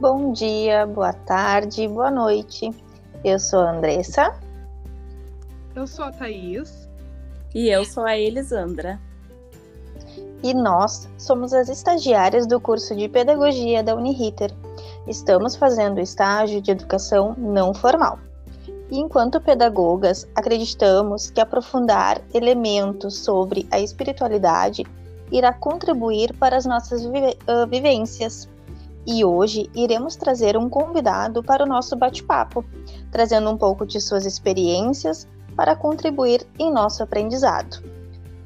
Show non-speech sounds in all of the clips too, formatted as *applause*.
Bom dia, boa tarde, boa noite. Eu sou a Andressa. Eu sou a Thaís. E eu sou a Elisandra. E nós somos as estagiárias do curso de Pedagogia da Uniriter. Estamos fazendo estágio de educação não formal. E enquanto pedagogas, acreditamos que aprofundar elementos sobre a espiritualidade irá contribuir para as nossas uh, vivências. E hoje iremos trazer um convidado para o nosso bate-papo, trazendo um pouco de suas experiências para contribuir em nosso aprendizado.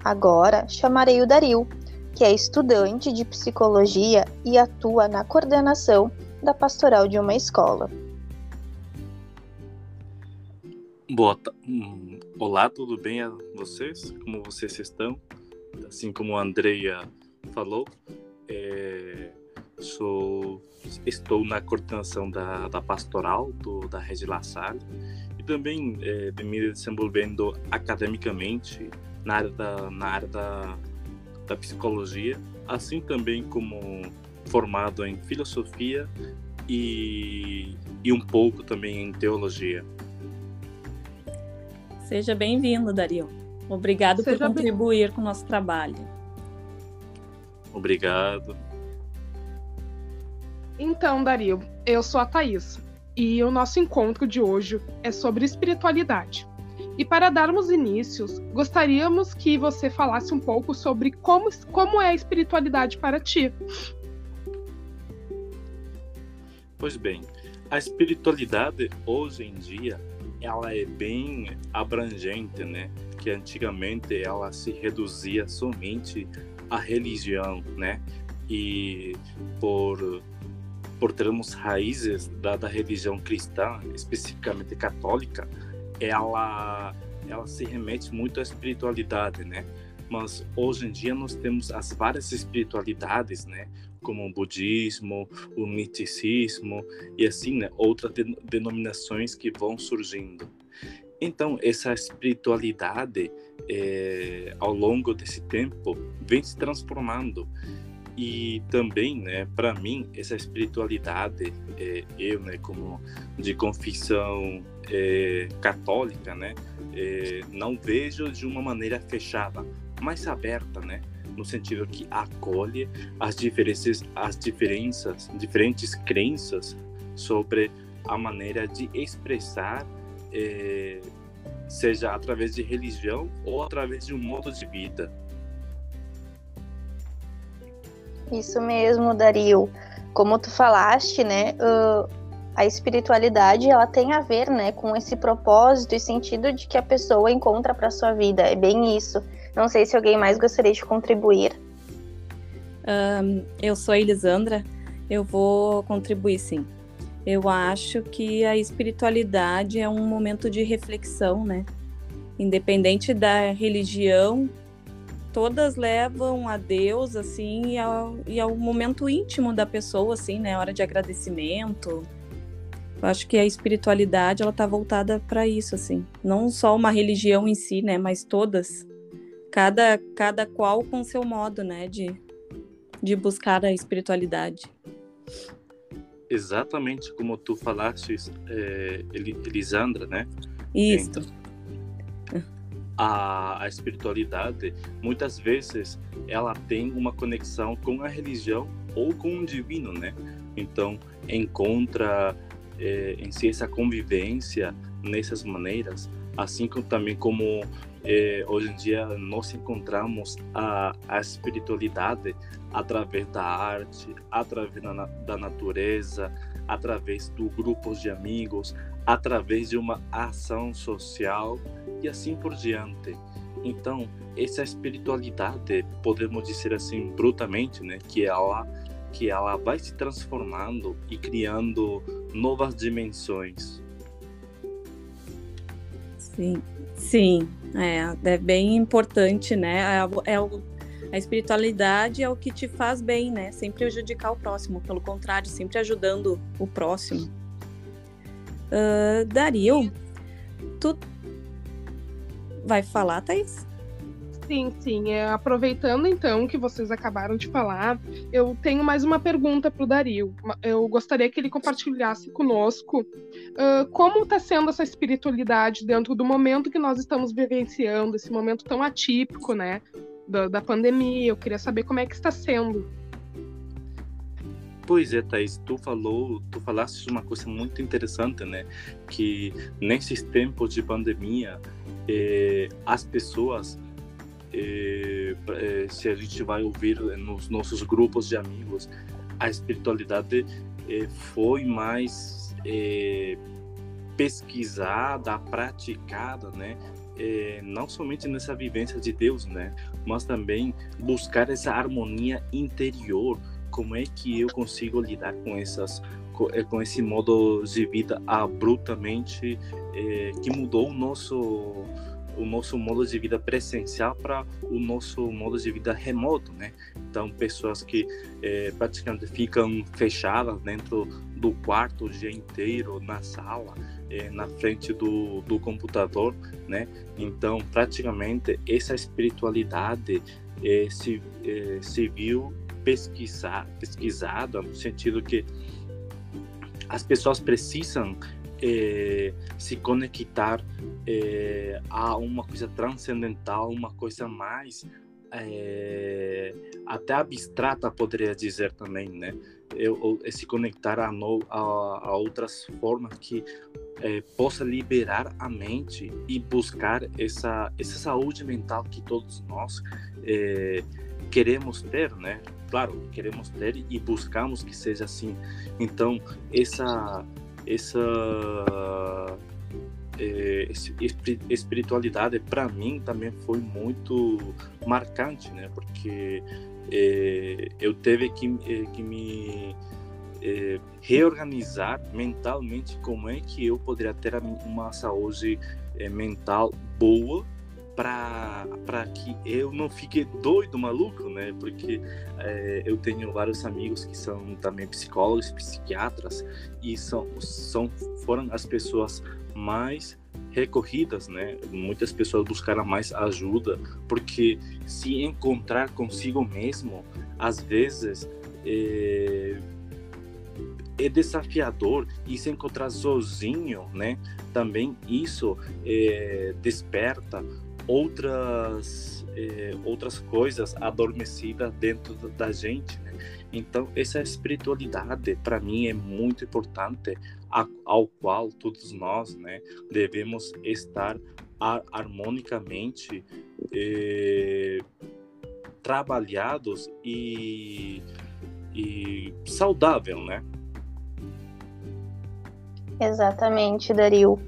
Agora chamarei o Daril, que é estudante de psicologia e atua na coordenação da pastoral de uma escola. Boa hum, Olá, tudo bem a vocês? Como vocês estão? Assim como a Andrea falou, é, sou, estou na coordenação da, da pastoral do, da Rede La Salle e também é, me desenvolvendo academicamente na área da, na área da, da psicologia, assim também como formado em filosofia e, e um pouco também em teologia. Seja bem-vindo, Dario. Obrigado Seja por contribuir bem... com o nosso trabalho. Obrigado. Então, Dario, eu sou a Thaís e o nosso encontro de hoje é sobre espiritualidade. E para darmos inícios, gostaríamos que você falasse um pouco sobre como, como é a espiritualidade para ti. Pois bem, a espiritualidade hoje em dia ela é bem abrangente, né? Que antigamente ela se reduzia somente à religião, né? E por por termos raízes da, da religião cristã, especificamente católica, ela ela se remete muito à espiritualidade, né? Mas hoje em dia nós temos as várias espiritualidades, né? Como o budismo, o misticismo e assim, né? Outras denominações que vão surgindo. Então, essa espiritualidade, é, ao longo desse tempo, vem se transformando. E também, né, para mim, essa espiritualidade, é, eu, né, como de confissão é, católica, né, é, não vejo de uma maneira fechada, mais aberta, né, no sentido que acolhe as diferenças, as diferenças, diferentes crenças sobre a maneira de expressar, é, seja através de religião ou através de um modo de vida. Isso mesmo, Dario. Como tu falaste, né, uh, a espiritualidade ela tem a ver, né, com esse propósito e sentido de que a pessoa encontra para sua vida. É bem isso. Não sei se alguém mais gostaria de contribuir. Um, eu sou a Elisandra. Eu vou contribuir, sim. Eu acho que a espiritualidade é um momento de reflexão, né? Independente da religião todas levam a Deus, assim, e ao, e ao momento íntimo da pessoa, assim, né? Hora de agradecimento. Eu acho que a espiritualidade, ela tá voltada para isso, assim. Não só uma religião em si, né? Mas todas. Cada, cada qual com seu modo, né? De, de buscar a espiritualidade. Exatamente como tu falaste, é, Elisandra, né? Isso a, a espiritualidade, muitas vezes ela tem uma conexão com a religião ou com o divino, né? Então, encontra é, em si essa convivência nessas maneiras, assim como também como é, hoje em dia nós encontramos a, a espiritualidade através da arte, através da, da natureza, através do grupos de amigos, através de uma ação social e assim por diante. Então, essa espiritualidade, podemos dizer assim brutamente, né, que ela que ela vai se transformando e criando novas dimensões. Sim, sim, é, é bem importante, né? É, é o, a espiritualidade é o que te faz bem, né? Sem prejudicar o próximo, pelo contrário, sempre ajudando o próximo. Uh, Dario, tu vai falar, Thaís? Sim, sim. É, aproveitando então que vocês acabaram de falar, eu tenho mais uma pergunta para o Dario. Eu gostaria que ele compartilhasse conosco uh, como está sendo essa espiritualidade dentro do momento que nós estamos vivenciando, esse momento tão atípico, né? Da, da pandemia. Eu queria saber como é que está sendo. Pois é, Thaís, tu falou, tu falaste uma coisa muito interessante, né? Que nesses tempos de pandemia, eh, as pessoas é, é, se a gente vai ouvir nos nossos grupos de amigos, a espiritualidade é, foi mais pesquisada, praticada, né? não somente nessa vivência de Deus, né? Mas também buscar essa harmonia interior. Como é que eu consigo lidar com essas com esse modo de vida abruptamente que mudou o nosso o nosso modo de vida presencial para o nosso modo de vida remoto, né? Então, pessoas que é, praticamente ficam fechadas dentro do quarto o dia inteiro, na sala, na frente do, do computador, né? Então, praticamente, essa espiritualidade se, se viu pesquisar, pesquisada no sentido que as pessoas precisam é, se conectar é, a uma coisa transcendental, uma coisa mais é, até abstrata, poderia dizer também, né? Eu, eu se conectar a, no, a, a, outras formas que é, possa liberar a mente e buscar essa, essa saúde mental que todos nós é, queremos ter, né? Claro, queremos ter e buscamos que seja assim. Então, essa essa é, espiritualidade para mim também foi muito marcante, né? Porque é, eu teve que, é, que me é, reorganizar mentalmente como é que eu poderia ter uma saúde é, mental boa para que eu não fique doido, maluco, né? Porque é, eu tenho vários amigos que são também psicólogos, psiquiatras e são, são foram as pessoas mais recorridas, né? Muitas pessoas buscaram mais ajuda porque se encontrar consigo mesmo, às vezes é, é desafiador e se encontrar sozinho, né? Também isso é, desperta outras é, outras coisas adormecidas dentro da gente né? então essa espiritualidade para mim é muito importante a, ao qual todos nós né devemos estar harmonicamente é, trabalhados e, e saudável né Exatamente, Dario.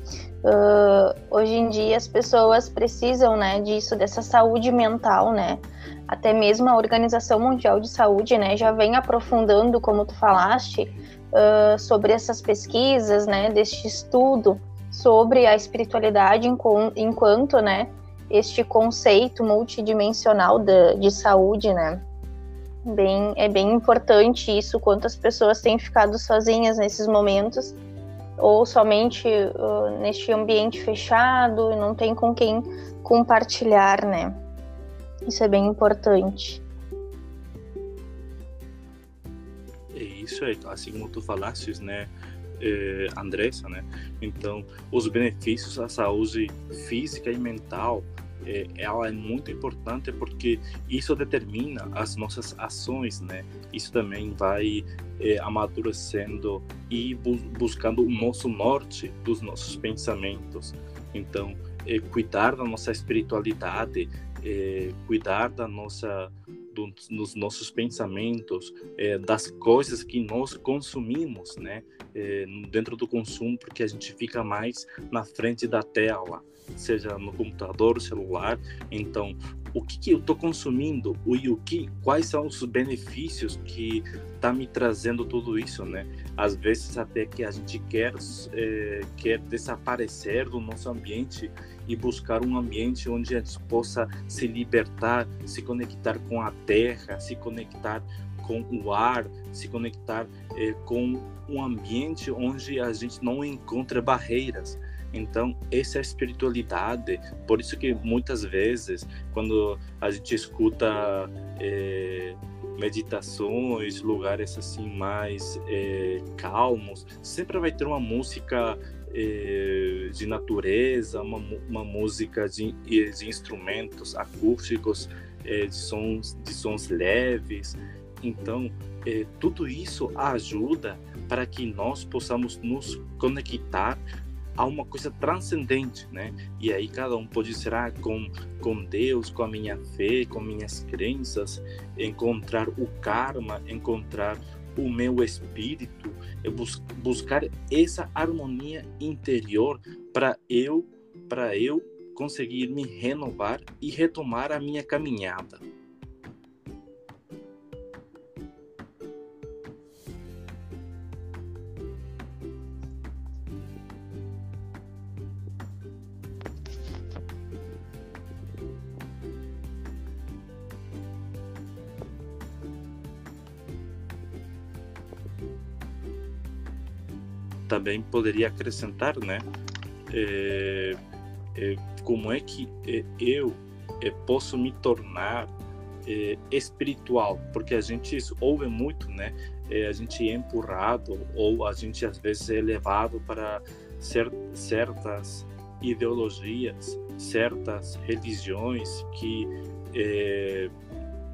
Uh, hoje em dia as pessoas precisam, né, disso, dessa saúde mental, né? Até mesmo a Organização Mundial de Saúde, né, já vem aprofundando, como tu falaste, uh, sobre essas pesquisas, né, deste estudo sobre a espiritualidade enquanto, né, este conceito multidimensional de, de saúde, né? Bem, é bem importante isso, quantas pessoas têm ficado sozinhas nesses momentos ou somente uh, neste ambiente fechado e não tem com quem compartilhar, né? Isso é bem importante. É isso, é assim como tu falastes, né, eh, Andressa, né? Então, os benefícios à saúde física e mental ela é muito importante porque isso determina as nossas ações, né? Isso também vai é, amadurecendo e bu buscando o nosso norte dos nossos pensamentos. Então, é, cuidar da nossa espiritualidade, é, cuidar da nossa do, dos nossos pensamentos, é, das coisas que nós consumimos, né? É, dentro do consumo, porque a gente fica mais na frente da tela seja no computador, celular. Então, o que, que eu estou consumindo e o que, quais são os benefícios que está me trazendo tudo isso, né? Às vezes até que a gente quer é, quer desaparecer do nosso ambiente e buscar um ambiente onde a gente possa se libertar, se conectar com a terra, se conectar com o ar, se conectar é, com um ambiente onde a gente não encontra barreiras. Então, essa espiritualidade, por isso que muitas vezes, quando a gente escuta é, meditações, lugares assim mais é, calmos, sempre vai ter uma música é, de natureza, uma, uma música de, de instrumentos acústicos, é, de sons de sons leves. Então, é, tudo isso ajuda para que nós possamos nos conectar a uma coisa transcendente, né? E aí cada um pode ser ah, com com Deus, com a minha fé, com minhas crenças, encontrar o karma, encontrar o meu espírito, bus buscar essa harmonia interior para eu para eu conseguir me renovar e retomar a minha caminhada. Também poderia acrescentar, né? É, é, como é que é, eu é, posso me tornar é, espiritual? Porque a gente ouve muito, né? A gente é empurrado ou a gente às vezes é levado para cer certas ideologias, certas religiões que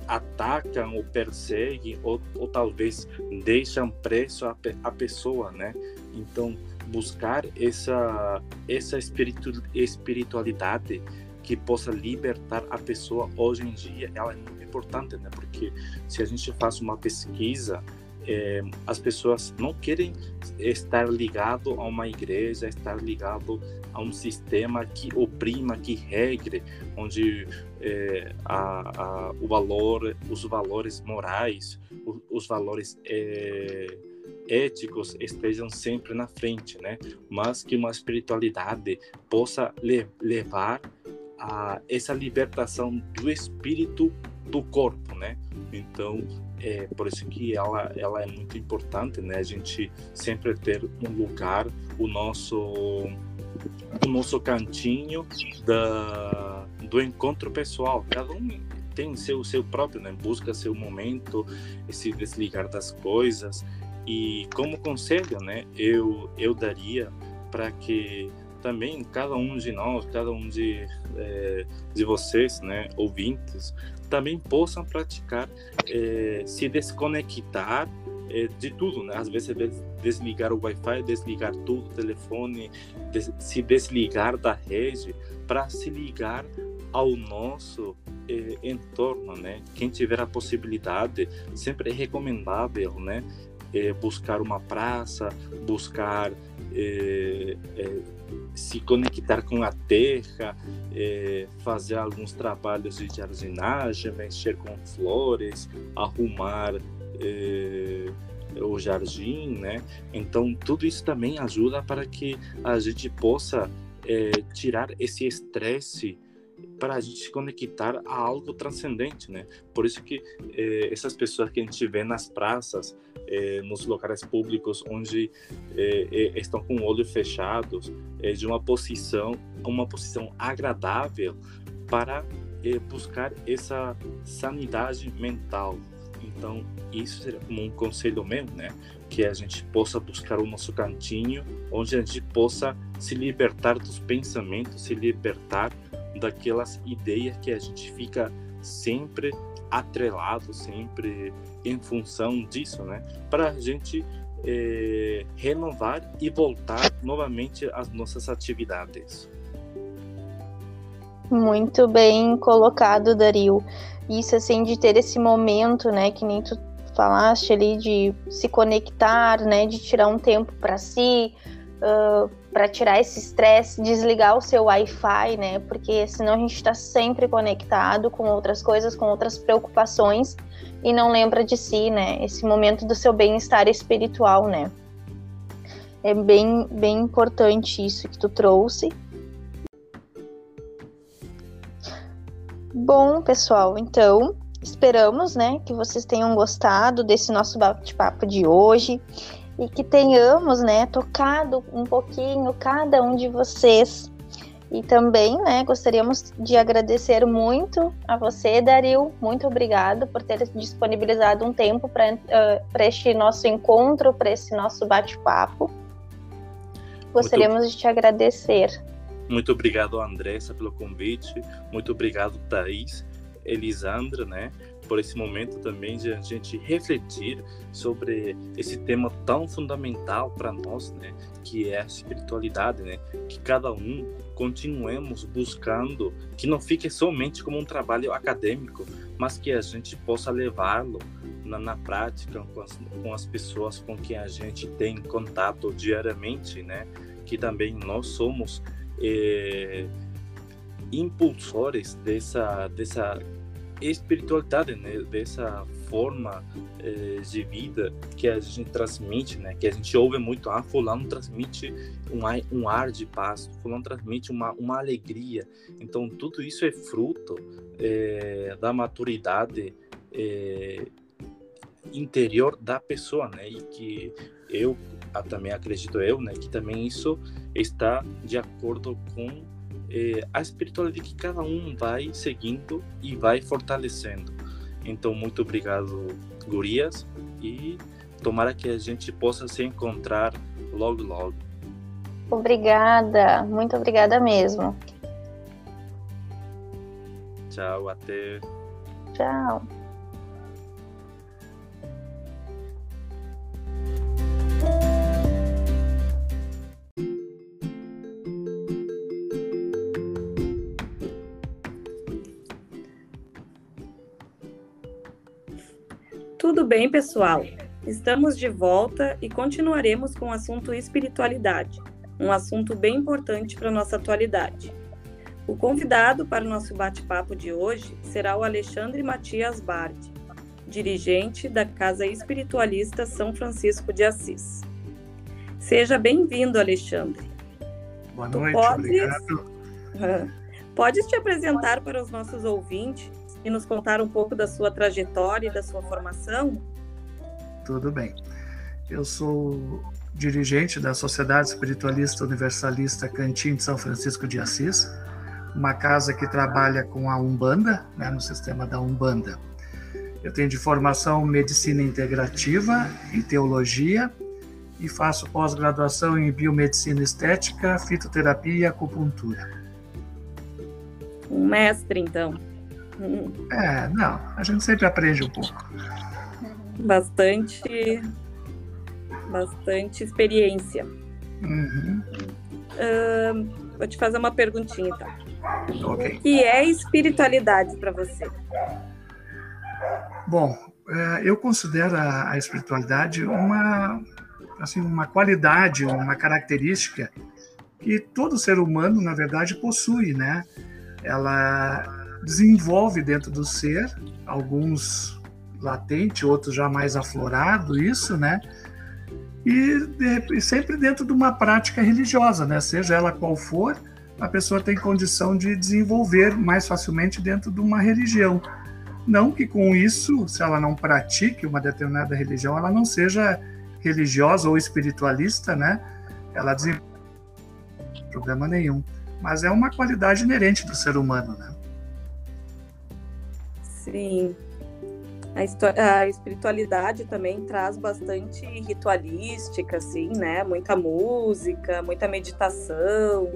atacam ou perseguem ou, ou talvez deixam preso a, a pessoa, né? Então, buscar essa essa espiritu, espiritualidade que possa libertar a pessoa hoje em dia, ela é muito importante, né? Porque se a gente faz uma pesquisa, é, as pessoas não querem estar ligado a uma igreja, estar ligado a um sistema que oprima, que regre, onde é, a, a, o valor, os valores morais, os, os valores é, éticos estejam sempre na frente, né? Mas que uma espiritualidade possa le levar a essa libertação do espírito do corpo, né? Então, é por isso que ela ela é muito importante, né? A gente sempre ter um lugar, o nosso o nosso cantinho da do encontro pessoal. Cada um tem seu seu próprio, né? Busca seu momento, se desligar das coisas e como conselho, né, eu eu daria para que também cada um de nós, cada um de é, de vocês, né, ouvintes, também possam praticar é, se desconectar é, de tudo, né? Às vezes desligar o Wi-Fi, desligar tudo, telefone, des se desligar da rede para se ligar ao nosso entorno, né? Quem tiver a possibilidade, sempre é recomendável, né? É, buscar uma praça, buscar é, é, se conectar com a terra, é, fazer alguns trabalhos de jardinagem, mexer com flores, arrumar é, o jardim, né? Então tudo isso também ajuda para que a gente possa é, tirar esse estresse para a gente se conectar a algo transcendente, né? Por isso que essas pessoas que a gente vê nas praças, eh, nos locais públicos onde eh, eh, estão com olhos fechados, de uma posição, uma posição agradável para buscar essa sanidade mental. Então, isso seria como um conselho meu, né? Que a gente possa buscar o nosso cantinho, onde a gente possa se libertar dos pensamentos, se libertar daquelas ideias que a gente fica sempre atrelado, sempre em função disso, né? Para a gente é, renovar e voltar novamente às nossas atividades. Muito bem colocado, Dario. Isso, assim, de ter esse momento, né, que nem tu falaste ali, de se conectar, né, de tirar um tempo para si, uh, para tirar esse estresse, desligar o seu Wi-Fi, né? Porque senão a gente está sempre conectado com outras coisas, com outras preocupações e não lembra de si, né? Esse momento do seu bem-estar espiritual, né? É bem, bem importante isso que tu trouxe. Bom, pessoal, então esperamos, né, que vocês tenham gostado desse nosso bate-papo de hoje e que tenhamos, né, tocado um pouquinho cada um de vocês. E também, né, gostaríamos de agradecer muito a você, Dario. Muito obrigado por ter disponibilizado um tempo para uh, este nosso encontro, para esse nosso bate-papo. Gostaríamos muito... de te agradecer. Muito obrigado, Andressa, pelo convite. Muito obrigado, Thaís, Elisandra, né, por esse momento também de a gente refletir sobre esse tema tão fundamental para nós, né, que é a espiritualidade, né, que cada um continuemos buscando, que não fique somente como um trabalho acadêmico, mas que a gente possa levá-lo na, na, prática com as, com as pessoas com quem a gente tem contato diariamente, né, que também nós somos eh, impulsores dessa dessa espiritualidade, né? dessa forma eh, de vida que a gente transmite, né? Que a gente ouve muito, ah, fulano transmite um ar, um ar de paz, fulano transmite uma, uma alegria. Então, tudo isso é fruto eh, da maturidade eh, interior da pessoa, né? E que eu também acredito eu, né? Que também isso está de acordo com é, a espiritualidade que cada um vai seguindo e vai fortalecendo. Então, muito obrigado, gurias, e tomara que a gente possa se encontrar logo, logo. Obrigada, muito obrigada mesmo. Tchau, até. Tchau. Bem, pessoal? Estamos de volta e continuaremos com o assunto espiritualidade, um assunto bem importante para a nossa atualidade. O convidado para o nosso bate-papo de hoje será o Alexandre Matias Bardi, dirigente da Casa Espiritualista São Francisco de Assis. Seja bem-vindo, Alexandre. Boa noite, podes... obrigado. *laughs* Podes te apresentar para os nossos ouvintes e nos contar um pouco da sua trajetória e da sua formação? Tudo bem. Eu sou dirigente da Sociedade Espiritualista Universalista Cantim de São Francisco de Assis, uma casa que trabalha com a Umbanda, né, no sistema da Umbanda. Eu tenho de formação medicina integrativa e teologia e faço pós-graduação em biomedicina estética, fitoterapia e acupuntura. Um mestre, então. É, não, a gente sempre aprende um pouco. Bastante, bastante experiência. Uhum. Uh, vou te fazer uma perguntinha, então. Okay. O que é espiritualidade para você? Bom, é, eu considero a espiritualidade uma, assim, uma qualidade, uma característica que todo ser humano, na verdade, possui, né? Ela desenvolve dentro do ser, alguns latente, outros já mais aflorado, isso, né? E, e sempre dentro de uma prática religiosa, né? Seja ela qual for, a pessoa tem condição de desenvolver mais facilmente dentro de uma religião. Não que com isso, se ela não pratique uma determinada religião, ela não seja religiosa ou espiritualista, né? Ela desenvolve problema nenhum. Mas é uma qualidade inerente do ser humano, né? Sim. A, a, espiritualidade também traz bastante ritualística, assim, né? Muita música, muita meditação.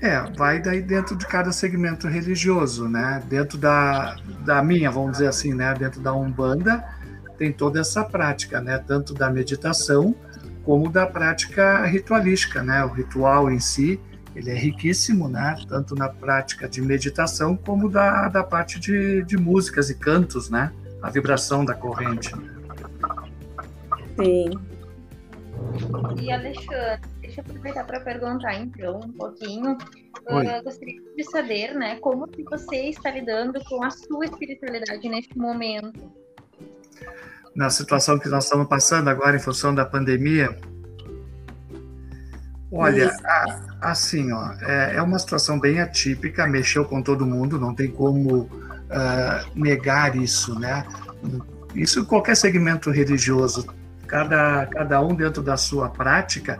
É, vai daí dentro de cada segmento religioso, né? Dentro da, da minha, vamos dizer assim, né? Dentro da Umbanda, tem toda essa prática, né? Tanto da meditação como da prática ritualística, né? O ritual em si, ele é riquíssimo, né? Tanto na prática de meditação como da, da parte de, de músicas e cantos, né? A vibração da corrente. Sim. E Alexandre, deixa eu aproveitar para perguntar então um pouquinho. Oi. Eu gostaria de saber, né, como que você está lidando com a sua espiritualidade neste momento? Na situação que nós estamos passando agora em função da pandemia, Olha, a, assim, ó, é, é, uma situação bem atípica, mexeu com todo mundo, não tem como uh, negar isso, né? Isso qualquer segmento religioso cada, cada um dentro da sua prática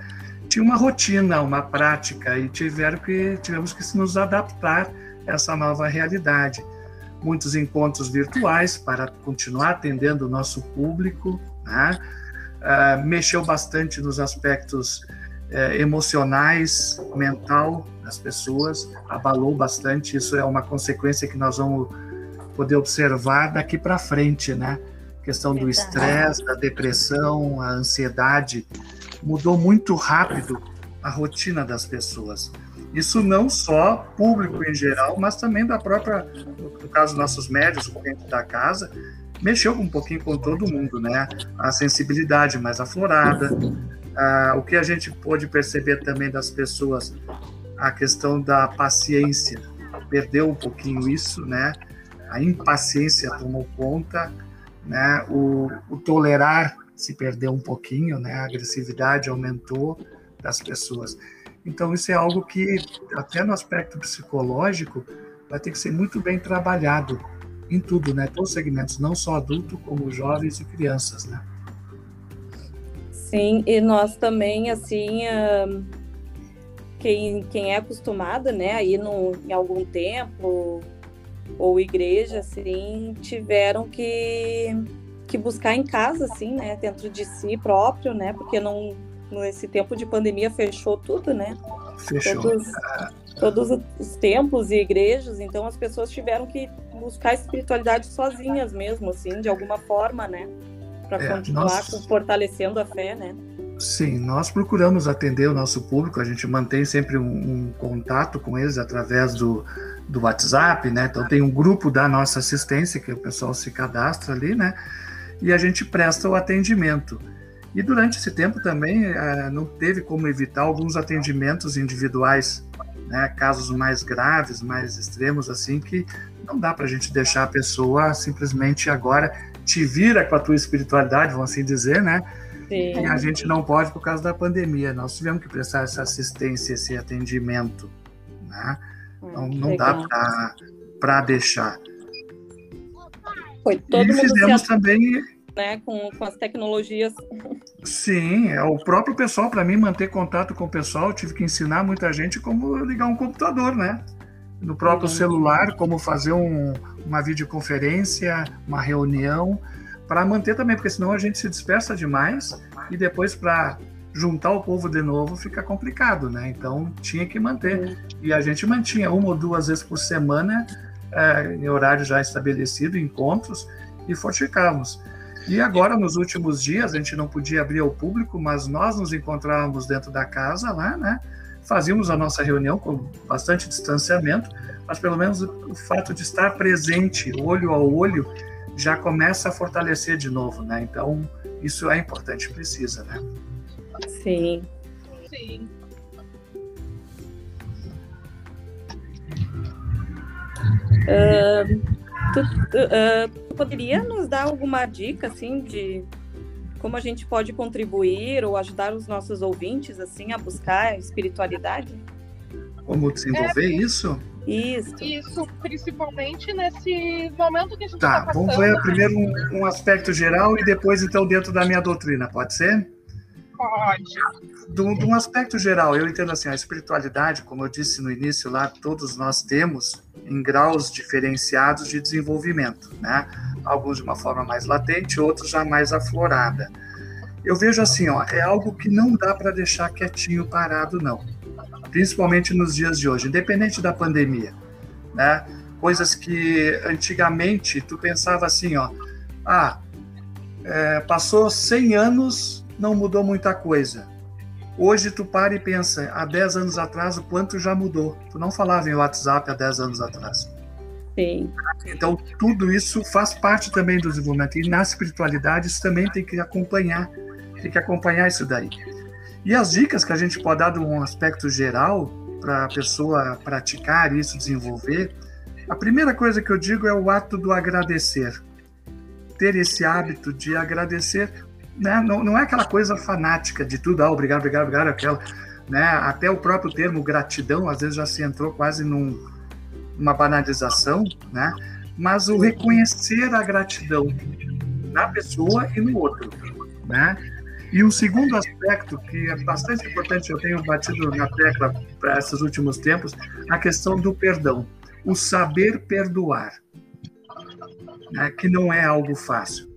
tinha uma rotina, uma prática e tiveram que tivemos que nos adaptar a essa nova realidade. Muitos encontros virtuais para continuar atendendo o nosso público, né? uh, mexeu bastante nos aspectos uh, emocionais, mental das pessoas, abalou bastante. Isso é uma consequência que nós vamos poder observar daqui para frente, né? A questão do estresse, da depressão, a ansiedade mudou muito rápido a rotina das pessoas. Isso não só público em geral, mas também da própria, no caso nossos médios dentro da casa, mexeu um pouquinho com todo mundo, né? A sensibilidade mais aflorada, ah, o que a gente pôde perceber também das pessoas, a questão da paciência, perdeu um pouquinho isso, né? A impaciência tomou conta, né? O, o tolerar se perdeu um pouquinho, né? A agressividade aumentou das pessoas. Então isso é algo que até no aspecto psicológico vai ter que ser muito bem trabalhado em tudo, né? Todos os segmentos, não só adulto, como jovens e crianças, né? Sim, e nós também, assim, quem, quem é acostumado, né, aí no, em algum templo ou igreja, assim, tiveram que, que buscar em casa, assim, né, dentro de si próprio, né, porque não, nesse tempo de pandemia fechou tudo, né? Fechou. Todos, todos os templos e igrejas, então as pessoas tiveram que buscar espiritualidade sozinhas mesmo, assim, de alguma forma, né? Para é, continuar nós... fortalecendo a fé, né? Sim, nós procuramos atender o nosso público, a gente mantém sempre um, um contato com eles através do, do WhatsApp, né? Então tem um grupo da nossa assistência que o pessoal se cadastra ali, né? E a gente presta o atendimento. E durante esse tempo também eh, não teve como evitar alguns atendimentos individuais, né, casos mais graves, mais extremos, assim, que não dá para a gente deixar a pessoa simplesmente agora te vira com a tua espiritualidade, vamos assim dizer, né? Sim. E a gente não pode por causa da pandemia. Nós tivemos que prestar essa assistência, esse atendimento, né? Então não Legal. dá para deixar. Foi todo e fizemos também né, com, com as tecnologias. Sim, é o próprio pessoal, para mim manter contato com o pessoal, eu tive que ensinar muita gente como ligar um computador, né? No próprio uhum. celular, como fazer um, uma videoconferência, uma reunião, para manter também, porque senão a gente se dispersa demais e depois para juntar o povo de novo fica complicado, né? Então tinha que manter. Uhum. E a gente mantinha uma ou duas vezes por semana, é, em horário já estabelecido, encontros, e fortificávamos. E agora, nos últimos dias, a gente não podia abrir ao público, mas nós nos encontrávamos dentro da casa lá, né? Fazíamos a nossa reunião com bastante distanciamento, mas pelo menos o fato de estar presente, olho a olho, já começa a fortalecer de novo, né? Então, isso é importante, precisa, né? Sim. Sim. Uh, tu, tu, uh, poderia nos dar alguma dica, assim, de como a gente pode contribuir ou ajudar os nossos ouvintes, assim, a buscar a espiritualidade? Como desenvolver é, isso? Isso. Isso, principalmente nesse momento que a gente está tá, vamos ver primeiro um, um, aspecto geral e depois, então, dentro da minha doutrina, pode ser? Pode. De um aspecto geral, eu entendo assim, a espiritualidade, como eu disse no início lá, todos nós temos em graus diferenciados de desenvolvimento, né? Alguns de uma forma mais latente, outros já mais aflorada. Eu vejo assim, ó, é algo que não dá para deixar quietinho parado, não. Principalmente nos dias de hoje, independente da pandemia, né? Coisas que antigamente tu pensava assim, ó, ah, é, passou 100 anos, não mudou muita coisa. Hoje tu para e pensa, há 10 anos atrás, o quanto já mudou. Tu não falava em WhatsApp há 10 anos atrás. Sim. Então, tudo isso faz parte também do desenvolvimento. E na espiritualidade, isso também tem que acompanhar, tem que acompanhar isso daí. E as dicas que a gente pode dar de um aspecto geral para a pessoa praticar isso, desenvolver, a primeira coisa que eu digo é o ato do agradecer. Ter esse hábito de agradecer, né? não, não é aquela coisa fanática de tudo, ah, obrigado, obrigado, obrigado, aquela. Né? Até o próprio termo gratidão, às vezes já se entrou quase num, uma banalização, né? mas o reconhecer a gratidão na pessoa e no outro. Né? E um segundo aspecto que é bastante importante, eu tenho batido na tecla para esses últimos tempos, a questão do perdão, o saber perdoar, né, que não é algo fácil.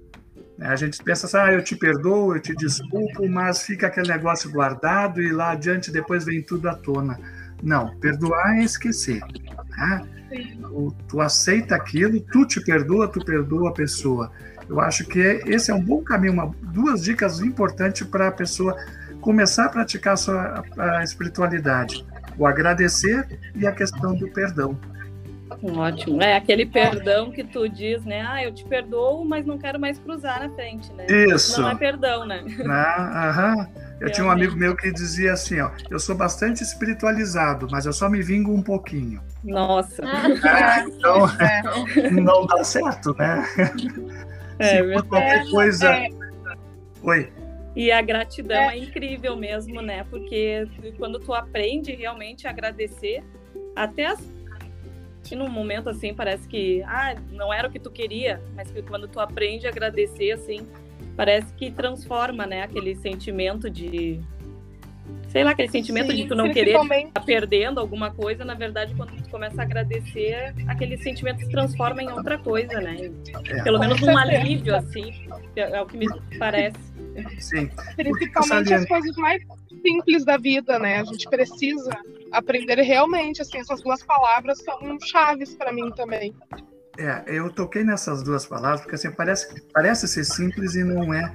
A gente pensa assim, ah, eu te perdoo, eu te desculpo, mas fica aquele negócio guardado e lá adiante depois vem tudo à tona. Não, perdoar é esquecer. Né? Tu, tu aceita aquilo, tu te perdoa, tu perdoa a pessoa. Eu acho que esse é um bom caminho, uma, duas dicas importantes para a pessoa começar a praticar a sua a espiritualidade: o agradecer e a questão do perdão. Ótimo. É aquele perdão que tu diz, né? Ah, eu te perdoo, mas não quero mais cruzar na frente, né? Isso. Não é perdão, né? Ah, aham. Eu tinha um amigo meu que dizia assim, ó, eu sou bastante espiritualizado, mas eu só me vingo um pouquinho. Nossa. É, *laughs* então, não dá certo, né? *laughs* É, Se for qualquer coisa. É. Oi. E a gratidão é. é incrível mesmo, né? Porque quando tu aprende realmente a agradecer, até as num momento assim parece que ah, não era o que tu queria, mas que quando tu aprende a agradecer assim, parece que transforma, né, aquele sentimento de sei lá, aquele sentimento Sim, de tu não querer estar tá perdendo alguma coisa, na verdade, quando tu começa a agradecer, aquele sentimento se transforma em outra coisa, né? É. Pelo menos um alívio, assim, é o que me parece. Sim. Principalmente as coisas mais simples da vida, né? A gente precisa aprender realmente, assim, essas duas palavras são chaves para mim também. É, eu toquei nessas duas palavras porque assim parece parece ser simples e não é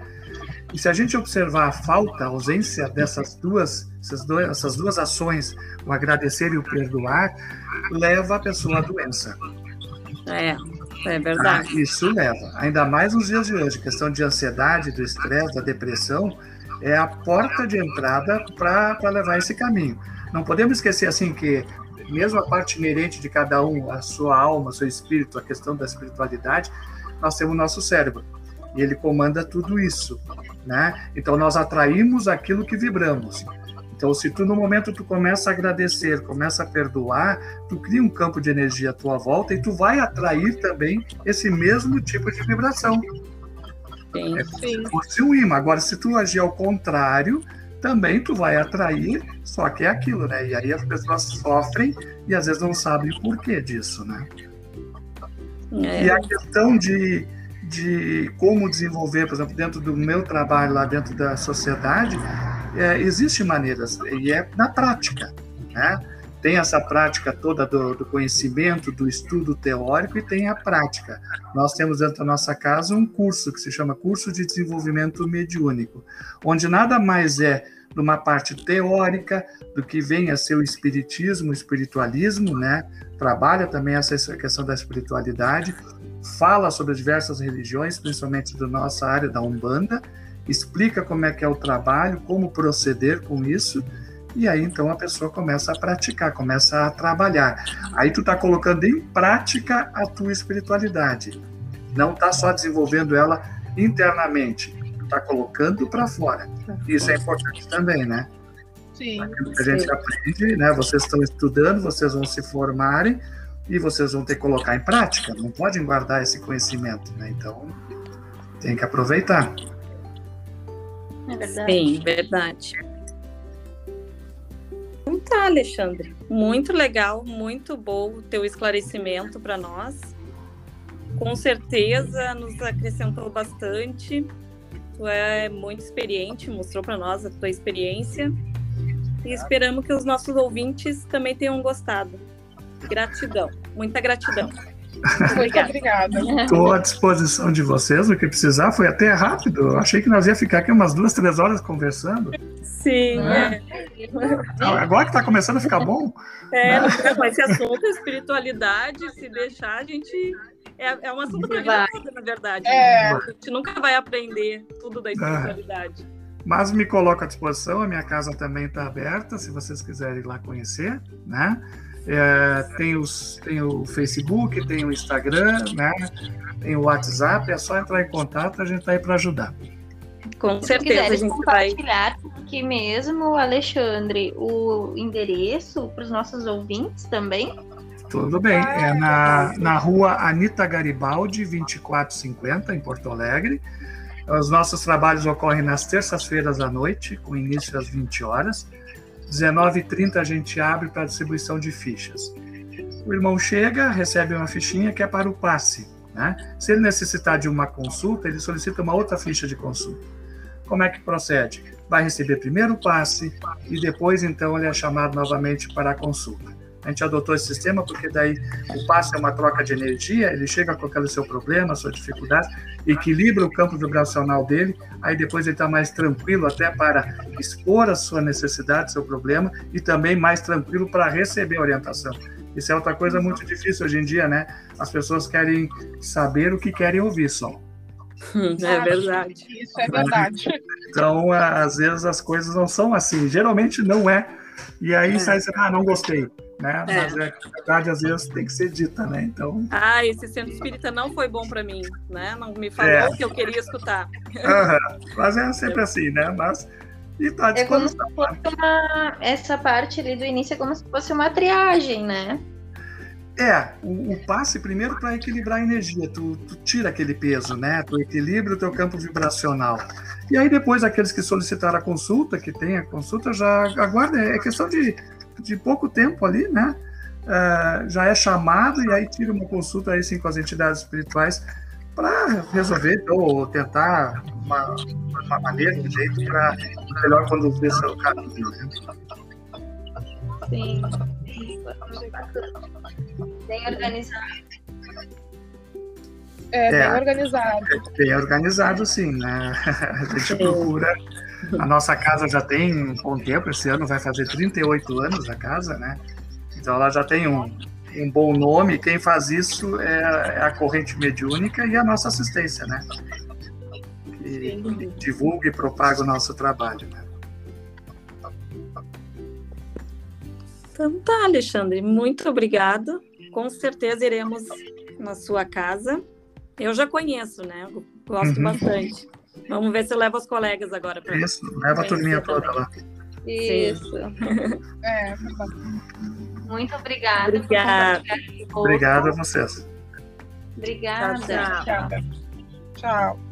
e se a gente observar a falta, a ausência dessas duas, essas duas, essas duas ações, o agradecer e o perdoar, leva a pessoa à doença. É, é verdade. Ah, isso leva. Ainda mais nos dias de hoje, questão de ansiedade, do estresse, da depressão, é a porta de entrada para levar esse caminho. Não podemos esquecer assim que mesmo a parte inerente de cada um, a sua alma, seu espírito, a questão da espiritualidade, nós temos o nosso cérebro e ele comanda tudo isso, né? Então nós atraímos aquilo que vibramos. Então, se tu no momento tu começa a agradecer, começa a perdoar, tu cria um campo de energia à tua volta e tu vai atrair também esse mesmo tipo de vibração. Sim, é sim. fosse um imã. Agora, se tu agir ao contrário, também tu vai atrair, só que é aquilo, né? E aí as pessoas sofrem e às vezes não sabem o porquê disso, né? É. E a questão de de como desenvolver, por exemplo, dentro do meu trabalho lá dentro da sociedade, é, existe maneiras e é na prática, né? Tem essa prática toda do, do, conhecimento, do estudo teórico e tem a prática. Nós temos dentro da nossa casa um curso que se chama Curso de Desenvolvimento Mediúnico, onde nada mais é de uma parte teórica do que vem a ser o espiritismo, o espiritualismo, né? Trabalha também essa questão da espiritualidade fala sobre diversas religiões, principalmente da nossa área da Umbanda, explica como é que é o trabalho, como proceder com isso, e aí então a pessoa começa a praticar, começa a trabalhar. Aí tu está colocando em prática a tua espiritualidade. Não está só desenvolvendo ela internamente, está colocando para fora. Isso é importante também, né? Sim. Aquilo que a gente sim. aprende, né? Vocês estão estudando, vocês vão se formarem, e vocês vão ter que colocar em prática, não podem guardar esse conhecimento, né? Então, tem que aproveitar. É verdade. Sim, verdade. Tá, Alexandre. Muito legal, muito bom o teu esclarecimento para nós. Com certeza nos acrescentou bastante. Tu é muito experiente, mostrou para nós a tua experiência. E esperamos que os nossos ouvintes também tenham gostado. Gratidão, muita gratidão. Muito obrigada. Estou à disposição de vocês, o que precisar. Foi até rápido. Eu achei que nós ia ficar aqui umas duas, três horas conversando. Sim. É. Agora que está começando a ficar bom. É, né? com esse assunto, espiritualidade, se deixar, a gente. É, é um assunto para vida na verdade. É. A gente nunca vai aprender tudo da espiritualidade. É. Mas me coloco à disposição, a minha casa também está aberta, se vocês quiserem ir lá conhecer, né? É, tem, os, tem o Facebook, tem o Instagram, né? tem o WhatsApp, é só entrar em contato, a gente está aí para ajudar. Com certeza a gente vai compartilhar aqui mesmo, Alexandre, o endereço para os nossos ouvintes também. Tudo bem, é na, na rua Anita Garibaldi, 2450, em Porto Alegre. Os nossos trabalhos ocorrem nas terças-feiras à noite, com início às 20 horas. 19h30 a gente abre para distribuição de fichas. O irmão chega, recebe uma fichinha que é para o passe. Né? Se ele necessitar de uma consulta, ele solicita uma outra ficha de consulta. Como é que procede? Vai receber primeiro o passe e depois, então, ele é chamado novamente para a consulta. A gente adotou esse sistema porque daí o passe é uma troca de energia, ele chega com aquele seu problema, sua dificuldade, equilibra o campo vibracional dele, aí depois ele está mais tranquilo até para expor a sua necessidade, seu problema, e também mais tranquilo para receber orientação. Isso é outra coisa muito difícil hoje em dia, né? As pessoas querem saber o que querem ouvir só. *laughs* É verdade. Isso é verdade. Então, às vezes as coisas não são assim. Geralmente não é. E aí é. sai ah, não gostei né? É. Mas é, a verdade às vezes tem que ser dita, né? Então. Ah, esse centro espírita não foi bom para mim, né? Não me falou é. o que eu queria escutar. Uhum. Mas é sempre assim, né? Mas e tá é como se fosse uma, essa parte ali do início é como se fosse uma triagem, né? É, o, o passe primeiro para equilibrar a energia, tu, tu, tira aquele peso, né? Tu equilibra o teu campo vibracional. E aí depois aqueles que solicitaram a consulta, que tem a consulta, já aguarda, é questão de de pouco tempo ali, né? Uh, já é chamado e aí tira uma consulta aí sim com as entidades espirituais para resolver ou tentar uma, uma maneira, um jeito para melhor conduzir seu caminho. Né? Sim, bem organizado. É, bem é, organizado. É bem organizado, sim, né? *laughs* A gente procura a nossa casa já tem um bom tempo, esse ano vai fazer 38 anos a casa, né? Então ela já tem um, um bom nome. Quem faz isso é, é a corrente mediúnica e a nossa assistência, né? Que divulga e propaga o nosso trabalho, né? Então tá, Alexandre, muito obrigado. Com certeza iremos na sua casa. Eu já conheço, né? Gosto uhum. bastante. Vamos ver se eu levo os colegas agora. Pra Isso, leva a turminha toda lá. Isso. *laughs* é, Muito obrigada. Obrigada. Obrigado a vocês. Obrigada. tchau. tchau. tchau.